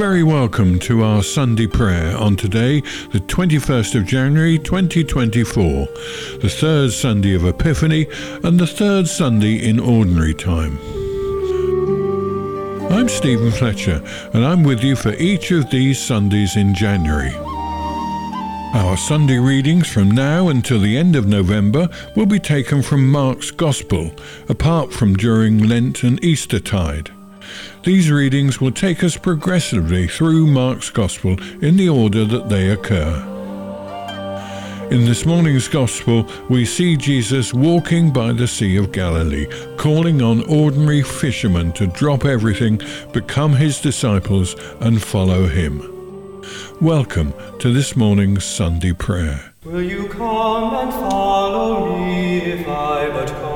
Very welcome to our Sunday prayer on today, the 21st of January 2024, the third Sunday of Epiphany and the third Sunday in Ordinary Time. I'm Stephen Fletcher, and I'm with you for each of these Sundays in January. Our Sunday readings from now until the end of November will be taken from Mark's Gospel, apart from during Lent and Eastertide. These readings will take us progressively through Mark's Gospel in the order that they occur. In this morning's Gospel, we see Jesus walking by the Sea of Galilee, calling on ordinary fishermen to drop everything, become his disciples, and follow him. Welcome to this morning's Sunday prayer. Will you come and follow me if I but call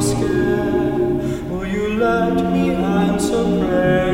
scare? Will you let me answer prayer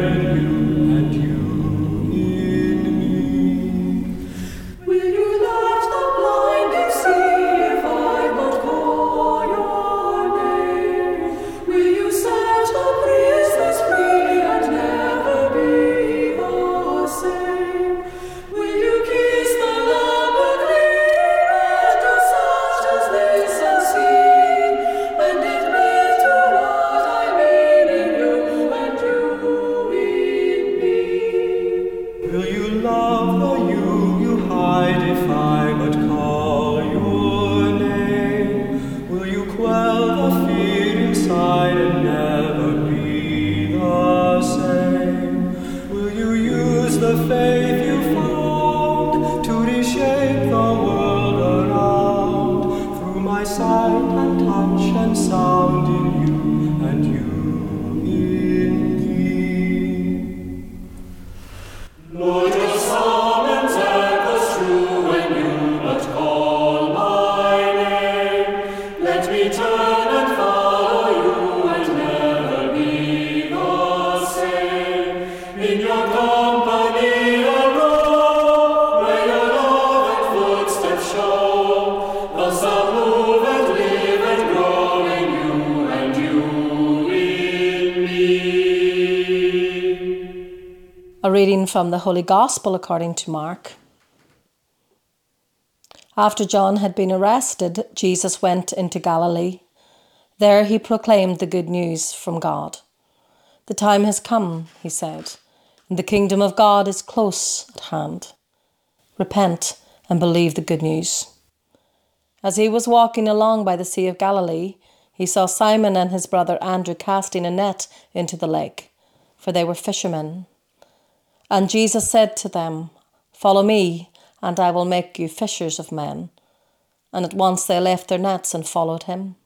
reading from the Holy Gospel according to Mark. After John had been arrested, Jesus went into Galilee. There he proclaimed the good news from God. The time has come, he said, and the kingdom of God is close at hand. Repent and believe the good news. As he was walking along by the Sea of Galilee, he saw Simon and his brother Andrew casting a net into the lake, for they were fishermen. And Jesus said to them, Follow me, and I will make you fishers of men. And at once they left their nets and followed him.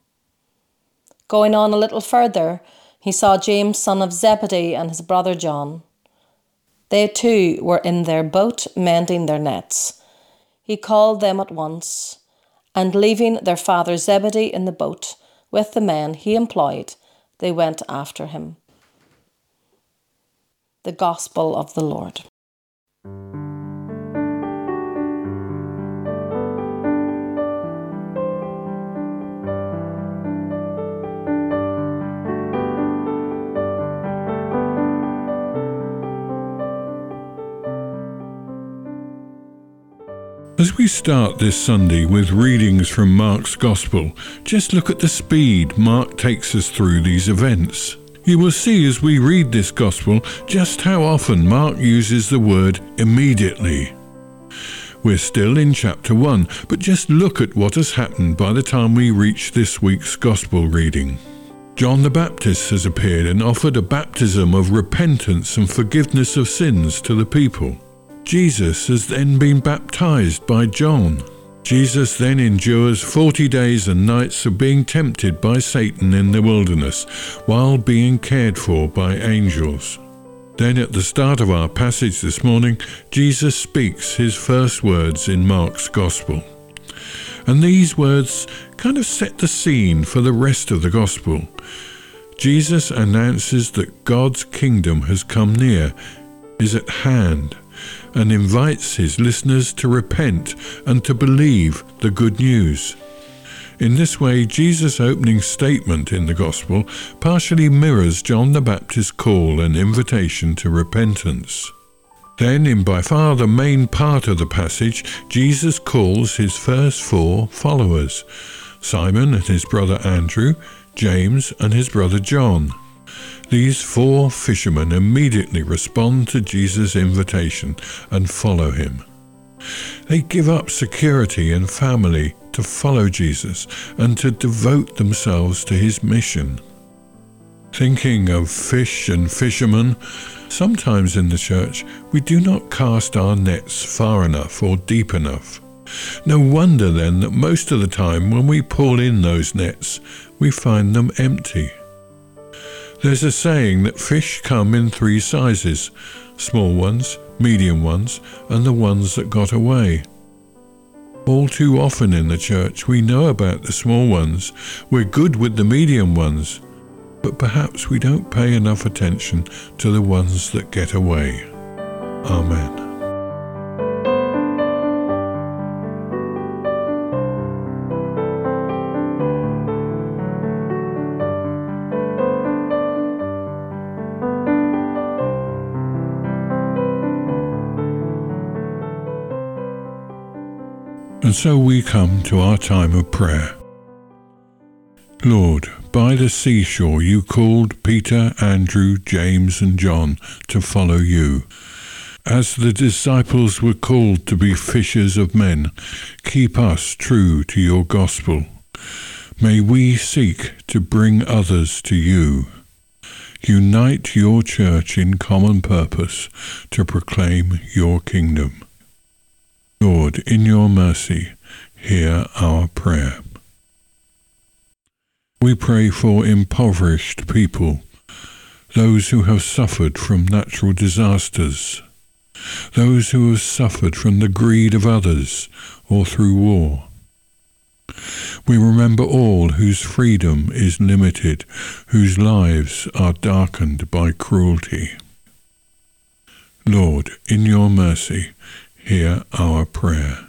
Going on a little further, he saw James, son of Zebedee, and his brother John. They too were in their boat mending their nets. He called them at once, and leaving their father Zebedee in the boat with the men he employed, they went after him. The Gospel of the Lord. As we start this Sunday with readings from Mark's Gospel, just look at the speed Mark takes us through these events. You will see as we read this Gospel just how often Mark uses the word immediately. We're still in chapter 1, but just look at what has happened by the time we reach this week's Gospel reading. John the Baptist has appeared and offered a baptism of repentance and forgiveness of sins to the people. Jesus has then been baptized by John. Jesus then endures 40 days and nights of being tempted by Satan in the wilderness while being cared for by angels. Then, at the start of our passage this morning, Jesus speaks his first words in Mark's Gospel. And these words kind of set the scene for the rest of the Gospel. Jesus announces that God's kingdom has come near, is at hand, and invites his listeners to repent and to believe the good news. In this way, Jesus' opening statement in the Gospel partially mirrors John the Baptist's call and invitation to repentance. Then, in by far the main part of the passage, Jesus calls his first four followers Simon and his brother Andrew, James and his brother John. These four fishermen immediately respond to Jesus' invitation and follow him. They give up security and family to follow Jesus and to devote themselves to his mission. Thinking of fish and fishermen, sometimes in the church we do not cast our nets far enough or deep enough. No wonder then that most of the time when we pull in those nets, we find them empty. There's a saying that fish come in three sizes small ones, medium ones, and the ones that got away. All too often in the church, we know about the small ones, we're good with the medium ones, but perhaps we don't pay enough attention to the ones that get away. Amen. And so we come to our time of prayer. Lord, by the seashore you called Peter, Andrew, James, and John to follow you. As the disciples were called to be fishers of men, keep us true to your gospel. May we seek to bring others to you. Unite your church in common purpose to proclaim your kingdom. Lord, in your mercy, hear our prayer. We pray for impoverished people, those who have suffered from natural disasters, those who have suffered from the greed of others or through war. We remember all whose freedom is limited, whose lives are darkened by cruelty. Lord, in your mercy, hear our prayer.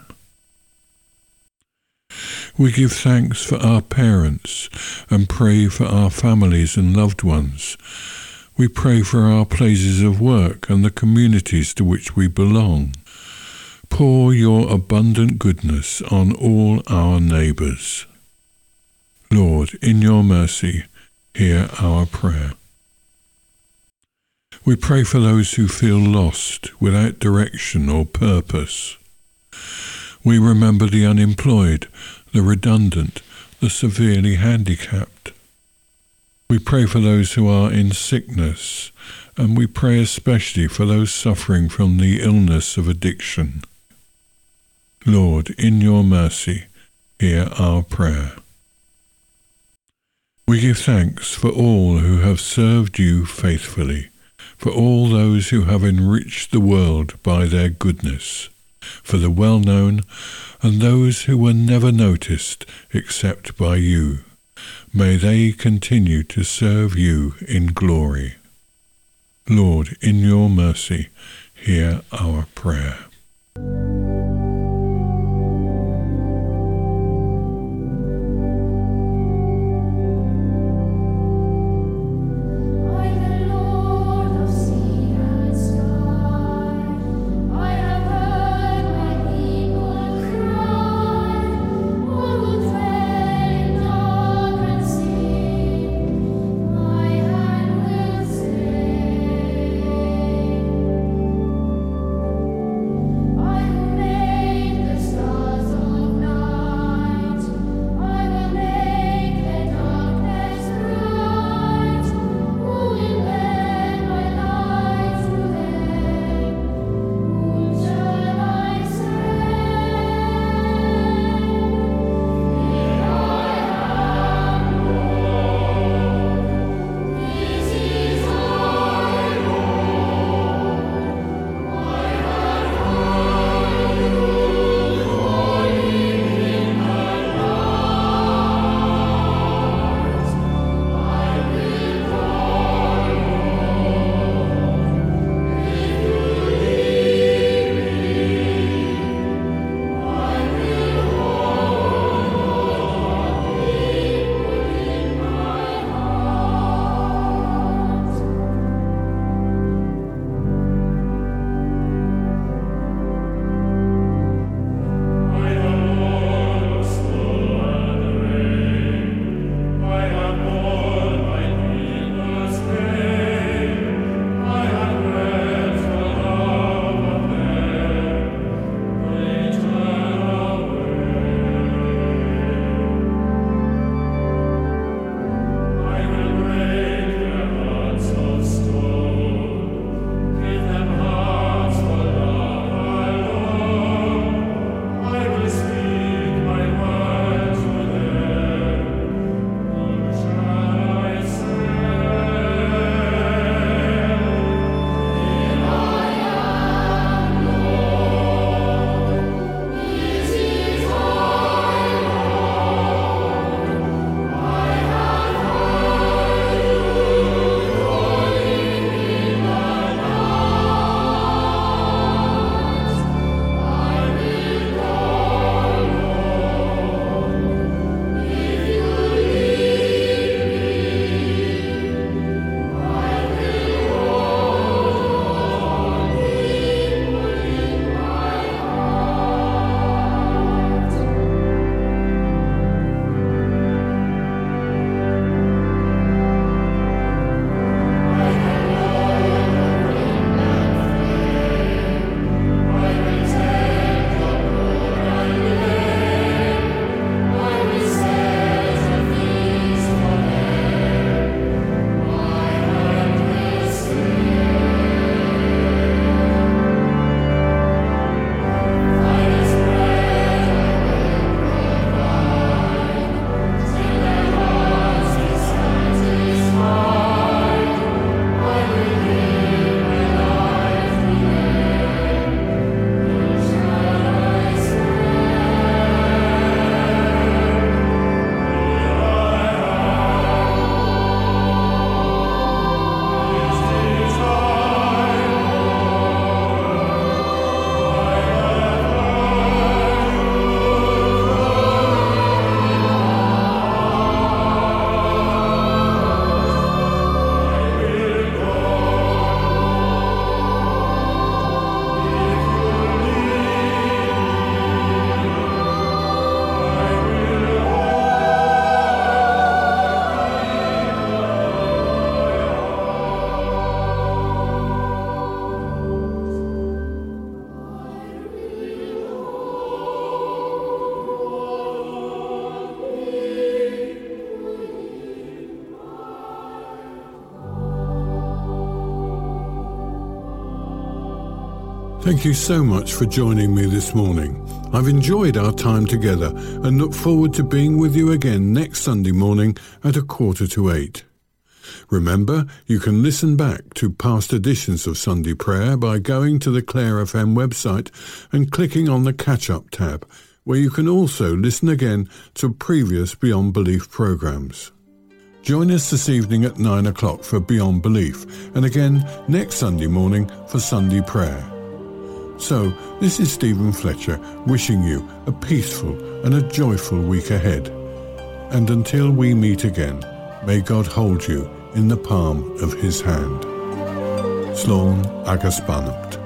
We give thanks for our parents and pray for our families and loved ones. We pray for our places of work and the communities to which we belong. Pour your abundant goodness on all our neighbours. Lord, in your mercy, hear our prayer. We pray for those who feel lost, without direction or purpose. We remember the unemployed, the redundant, the severely handicapped. We pray for those who are in sickness, and we pray especially for those suffering from the illness of addiction. Lord, in your mercy, hear our prayer. We give thanks for all who have served you faithfully for all those who have enriched the world by their goodness, for the well known and those who were never noticed except by you. May they continue to serve you in glory. Lord, in your mercy, hear our prayer. Thank you so much for joining me this morning. I've enjoyed our time together and look forward to being with you again next Sunday morning at a quarter to eight. Remember, you can listen back to past editions of Sunday Prayer by going to the Clare FM website and clicking on the Catch Up tab, where you can also listen again to previous Beyond Belief programmes. Join us this evening at 9 o'clock for Beyond Belief and again next Sunday morning for Sunday Prayer. So, this is Stephen Fletcher wishing you a peaceful and a joyful week ahead. And until we meet again, may God hold you in the palm of his hand. Slán agus bannacht.